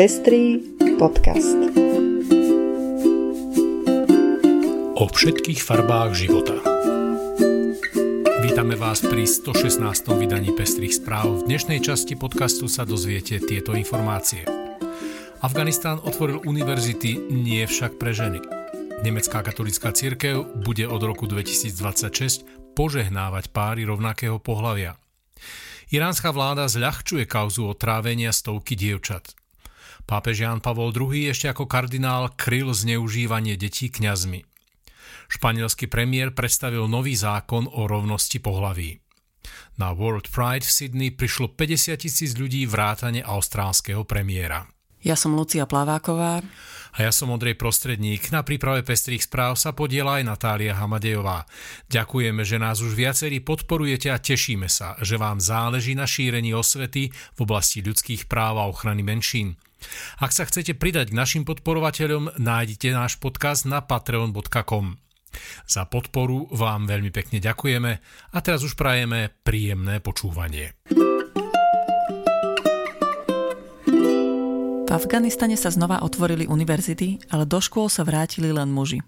Pestrý podcast. O všetkých farbách života. Vítame vás pri 116. vydaní Pestrých správ. V dnešnej časti podcastu sa dozviete tieto informácie. Afganistán otvoril univerzity, nie však pre ženy. Nemecká katolická církev bude od roku 2026 požehnávať páry rovnakého pohľavia. Iránska vláda zľahčuje kauzu otrávenia stovky dievčat. Pápež Jan Pavol II ešte ako kardinál kryl zneužívanie detí kňazmi. Španielský premiér predstavil nový zákon o rovnosti pohlaví. Na World Pride v Sydney prišlo 50 tisíc ľudí vrátane austrálskeho premiéra. Ja som Lucia Plaváková. A ja som Ondrej Prostredník. Na príprave pestrých správ sa podiela aj Natália Hamadejová. Ďakujeme, že nás už viacerí podporujete a tešíme sa, že vám záleží na šírení osvety v oblasti ľudských práv a ochrany menšín. Ak sa chcete pridať k našim podporovateľom, nájdete náš podcast na patreon.com. Za podporu vám veľmi pekne ďakujeme a teraz už prajeme príjemné počúvanie. V Afganistane sa znova otvorili univerzity, ale do škôl sa vrátili len muži.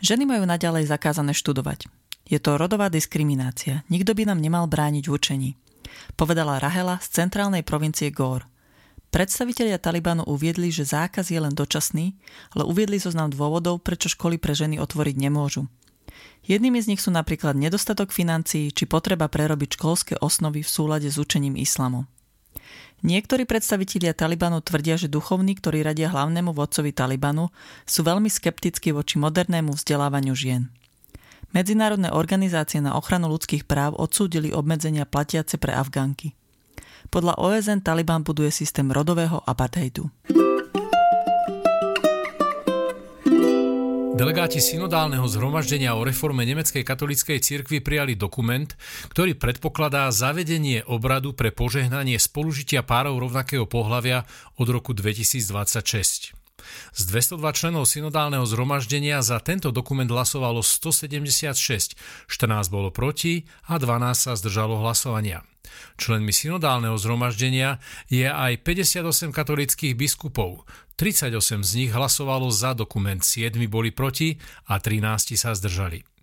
Ženy majú naďalej zakázané študovať. Je to rodová diskriminácia. Nikto by nám nemal brániť v učení. Povedala Rahela z centrálnej provincie Gór – Predstavitelia Talibanu uviedli, že zákaz je len dočasný, ale uviedli zoznam dôvodov, prečo školy pre ženy otvoriť nemôžu. Jednými z nich sú napríklad nedostatok financií či potreba prerobiť školské osnovy v súlade s učením islamu. Niektorí predstavitelia Talibanu tvrdia, že duchovní, ktorí radia hlavnému vodcovi Talibanu, sú veľmi skeptickí voči modernému vzdelávaniu žien. Medzinárodné organizácie na ochranu ľudských práv odsúdili obmedzenia platiace pre Afgánky. Podľa OSN Taliban buduje systém rodového apartheidu. Delegáti synodálneho zhromaždenia o reforme nemeckej katolíckej cirkvi prijali dokument, ktorý predpokladá zavedenie obradu pre požehnanie spolužitia párov rovnakého pohľavia od roku 2026. Z 202 členov synodálneho zhromaždenia za tento dokument hlasovalo 176, 14 bolo proti a 12 sa zdržalo hlasovania. Členmi synodálneho zhromaždenia je aj 58 katolických biskupov. 38 z nich hlasovalo za dokument, 7 boli proti a 13 sa zdržali.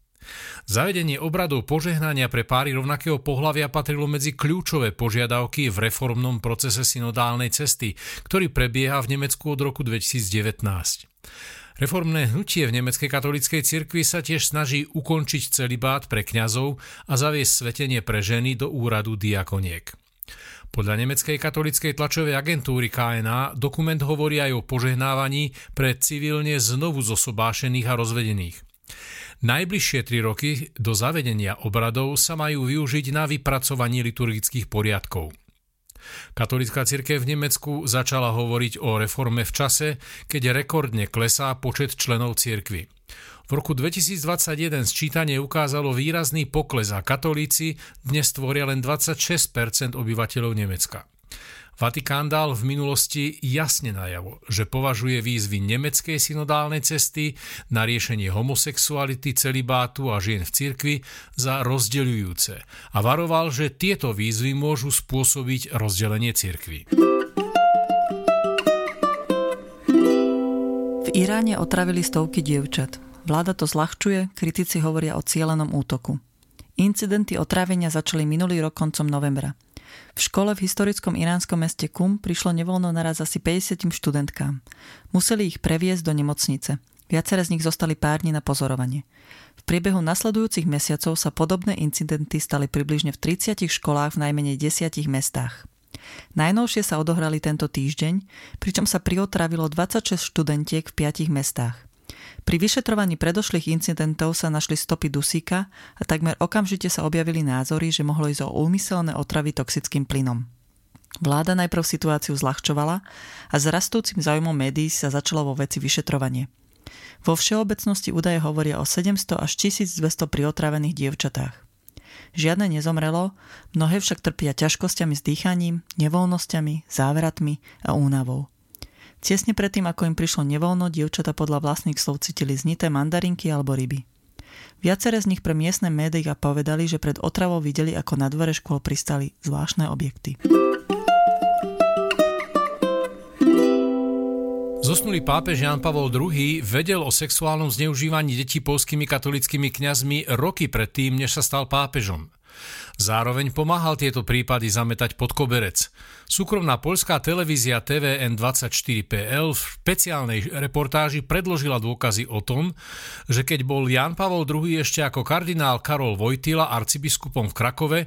Zavedenie obradov požehnania pre páry rovnakého pohľavia patrilo medzi kľúčové požiadavky v reformnom procese synodálnej cesty, ktorý prebieha v Nemecku od roku 2019. Reformné hnutie v nemeckej katolíckej cirkvi sa tiež snaží ukončiť celibát pre kňazov a zaviesť svetenie pre ženy do úradu diakoniek. Podľa nemeckej katolíckej tlačovej agentúry KNA dokument hovorí aj o požehnávaní pre civilne znovu zosobášených a rozvedených. Najbližšie tri roky do zavedenia obradov sa majú využiť na vypracovanie liturgických poriadkov. Katolická cirkev v Nemecku začala hovoriť o reforme v čase, keď rekordne klesá počet členov cirkvy. V roku 2021 sčítanie ukázalo výrazný pokles a katolíci dnes tvoria len 26% obyvateľov Nemecka. Vatikán dal v minulosti jasne najavo, že považuje výzvy nemeckej synodálnej cesty na riešenie homosexuality, celibátu a žien v cirkvi za rozdeľujúce a varoval, že tieto výzvy môžu spôsobiť rozdelenie cirkvy. V Iráne otravili stovky dievčat. Vláda to zľahčuje, kritici hovoria o cielenom útoku. Incidenty otrávenia začali minulý rok koncom novembra. V škole v historickom iránskom meste Kum prišlo nevoľno naraz asi 50 študentkám. Museli ich previesť do nemocnice. Viaceré z nich zostali pár dní na pozorovanie. V priebehu nasledujúcich mesiacov sa podobné incidenty stali približne v 30 školách v najmenej 10 mestách. Najnovšie sa odohrali tento týždeň, pričom sa priotravilo 26 študentiek v 5 mestách. Pri vyšetrovaní predošlých incidentov sa našli stopy dusíka a takmer okamžite sa objavili názory, že mohlo ísť o úmyselné otravy toxickým plynom. Vláda najprv situáciu zľahčovala a s rastúcim záujmom médií sa začalo vo veci vyšetrovanie. Vo všeobecnosti údaje hovoria o 700 až 1200 priotravených dievčatách. Žiadne nezomrelo, mnohé však trpia ťažkosťami s dýchaním, nevoľnosťami, závratmi a únavou. Tesne predtým, ako im prišlo nevoľno, dievčata podľa vlastných slov cítili znité mandarinky alebo ryby. Viaceré z nich pre miestne médiá povedali, že pred otravou videli, ako na dvore škôl pristali zvláštne objekty. Zosnulý pápež Jan Pavol II vedel o sexuálnom zneužívaní detí polskými katolickými kňazmi roky predtým, než sa stal pápežom. Zároveň pomáhal tieto prípady zametať pod koberec. Súkromná poľská televízia TVN24PL v špeciálnej reportáži predložila dôkazy o tom, že keď bol Jan Pavol II ešte ako kardinál Karol Vojtila arcibiskupom v Krakove,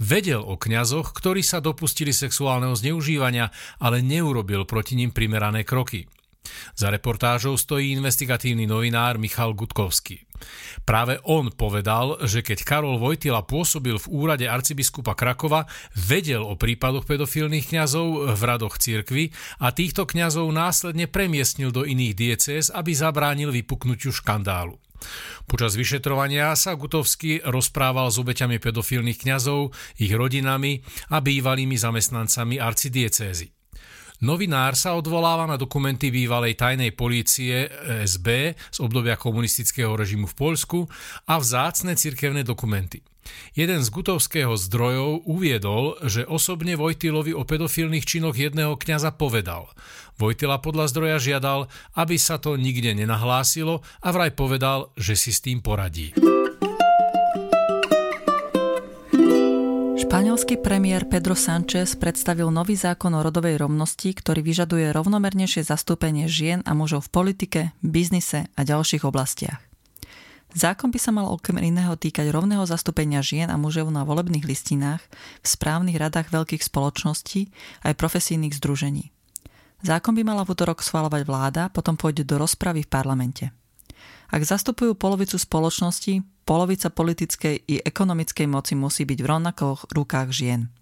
vedel o kňazoch, ktorí sa dopustili sexuálneho zneužívania, ale neurobil proti ním primerané kroky. Za reportážou stojí investigatívny novinár Michal Gutkovský. Práve on povedal, že keď Karol Vojtila pôsobil v úrade arcibiskupa Krakova, vedel o prípadoch pedofilných kňazov v radoch cirkvy a týchto kňazov následne premiestnil do iných diecéz, aby zabránil vypuknutiu škandálu. Počas vyšetrovania sa Gutovský rozprával s obeťami pedofilných kňazov, ich rodinami a bývalými zamestnancami arcidiecézy. Novinár sa odvoláva na dokumenty bývalej tajnej polície SB z obdobia komunistického režimu v Poľsku a vzácne cirkevné dokumenty. Jeden z gutovského zdrojov uviedol, že osobne Vojtilovi o pedofilných činoch jedného kňaza povedal. Vojtila podľa zdroja žiadal, aby sa to nikde nenahlásilo a vraj povedal, že si s tým poradí. Španielský premiér Pedro Sánchez predstavil nový zákon o rodovej rovnosti, ktorý vyžaduje rovnomernejšie zastúpenie žien a mužov v politike, biznise a ďalších oblastiach. Zákon by sa mal okrem iného týkať rovného zastúpenia žien a mužov na volebných listinách, v správnych radách veľkých spoločností aj profesijných združení. Zákon by mala v útorok schváľovať vláda, potom pôjde do rozpravy v parlamente. Ak zastupujú polovicu spoločnosti, polovica politickej i ekonomickej moci musí byť v rovnakých rukách žien,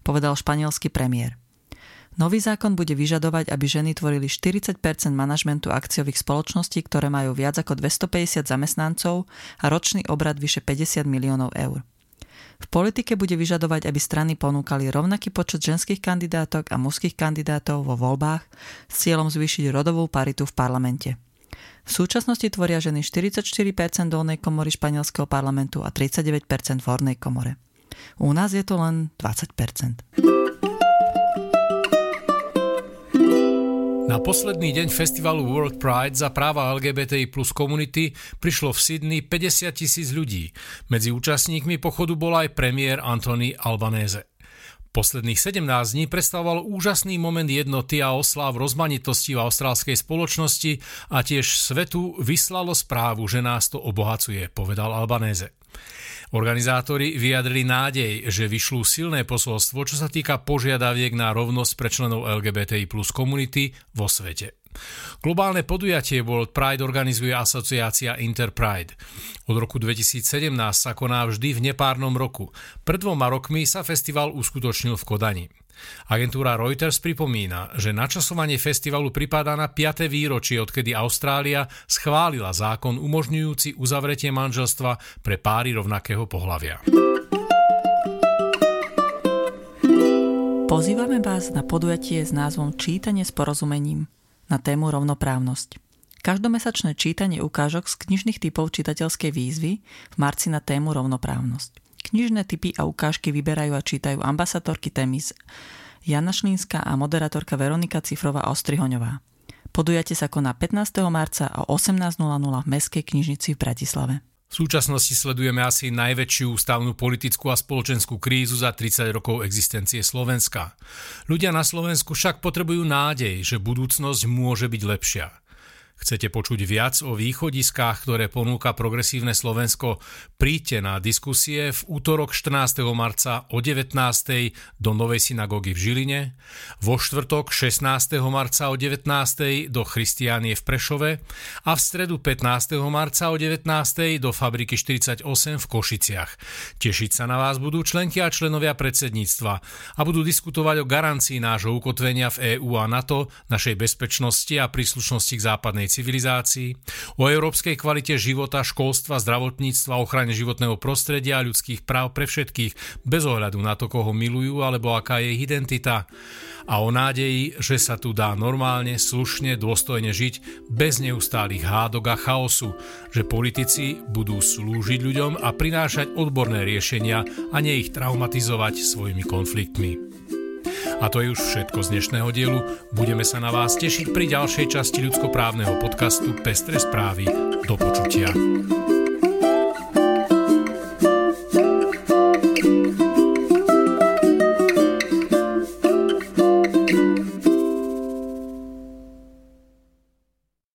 povedal španielský premiér. Nový zákon bude vyžadovať, aby ženy tvorili 40 manažmentu akciových spoločností, ktoré majú viac ako 250 zamestnancov a ročný obrad vyše 50 miliónov eur. V politike bude vyžadovať, aby strany ponúkali rovnaký počet ženských kandidátok a mužských kandidátov vo voľbách s cieľom zvýšiť rodovú paritu v parlamente. V súčasnosti tvoria ženy 44% dolnej komory španielského parlamentu a 39% v hornej komore. U nás je to len 20%. Na posledný deň festivalu World Pride za práva LGBTI plus komunity prišlo v Sydney 50 tisíc ľudí. Medzi účastníkmi pochodu bol aj premiér Anthony Albanese. Posledných 17 dní predstavoval úžasný moment jednoty a oslav rozmanitosti v austrálskej spoločnosti a tiež svetu vyslalo správu, že nás to obohacuje, povedal Albanéze. Organizátori vyjadrili nádej, že vyšlú silné posolstvo, čo sa týka požiadaviek na rovnosť pre členov LGBTI plus komunity vo svete. Globálne podujatie World Pride organizuje asociácia Interpride. Od roku 2017 sa koná vždy v nepárnom roku. Pred dvoma rokmi sa festival uskutočnil v Kodani. Agentúra Reuters pripomína, že načasovanie festivalu pripadá na 5. výročie, odkedy Austrália schválila zákon umožňujúci uzavretie manželstva pre páry rovnakého pohľavia. Pozývame vás na podujatie s názvom Čítanie s porozumením na tému rovnoprávnosť. Každomesačné čítanie ukážok z knižných typov čitateľskej výzvy v marci na tému rovnoprávnosť. Knižné typy a ukážky vyberajú a čítajú ambasadorky Temis Jana Šlínska a moderátorka Veronika Cifrová Ostrihoňová. Podujate sa koná 15. marca o 18.00 v Mestskej knižnici v Bratislave. V súčasnosti sledujeme asi najväčšiu ústavnú politickú a spoločenskú krízu za 30 rokov existencie Slovenska. Ľudia na Slovensku však potrebujú nádej, že budúcnosť môže byť lepšia. Chcete počuť viac o východiskách, ktoré ponúka Progresívne Slovensko? Príďte na diskusie v útorok 14. marca o 19. do Novej synagógy v Žiline, vo štvrtok 16. marca o 19. do Christiánie v Prešove a v stredu 15. marca o 19. do Fabriky 48 v Košiciach. Tešiť sa na vás budú členky a členovia predsedníctva a budú diskutovať o garancii nášho ukotvenia v EÚ a NATO, našej bezpečnosti a príslušnosti k západnej západnej civilizácii, o európskej kvalite života, školstva, zdravotníctva, ochrane životného prostredia a ľudských práv pre všetkých, bez ohľadu na to, koho milujú alebo aká je ich identita a o nádeji, že sa tu dá normálne, slušne, dôstojne žiť bez neustálých hádok a chaosu, že politici budú slúžiť ľuďom a prinášať odborné riešenia a nie ich traumatizovať svojimi konfliktmi. A to je už všetko z dnešného dielu. Budeme sa na vás tešiť pri ďalšej časti ľudskoprávneho podcastu Pestre správy. Do počutia.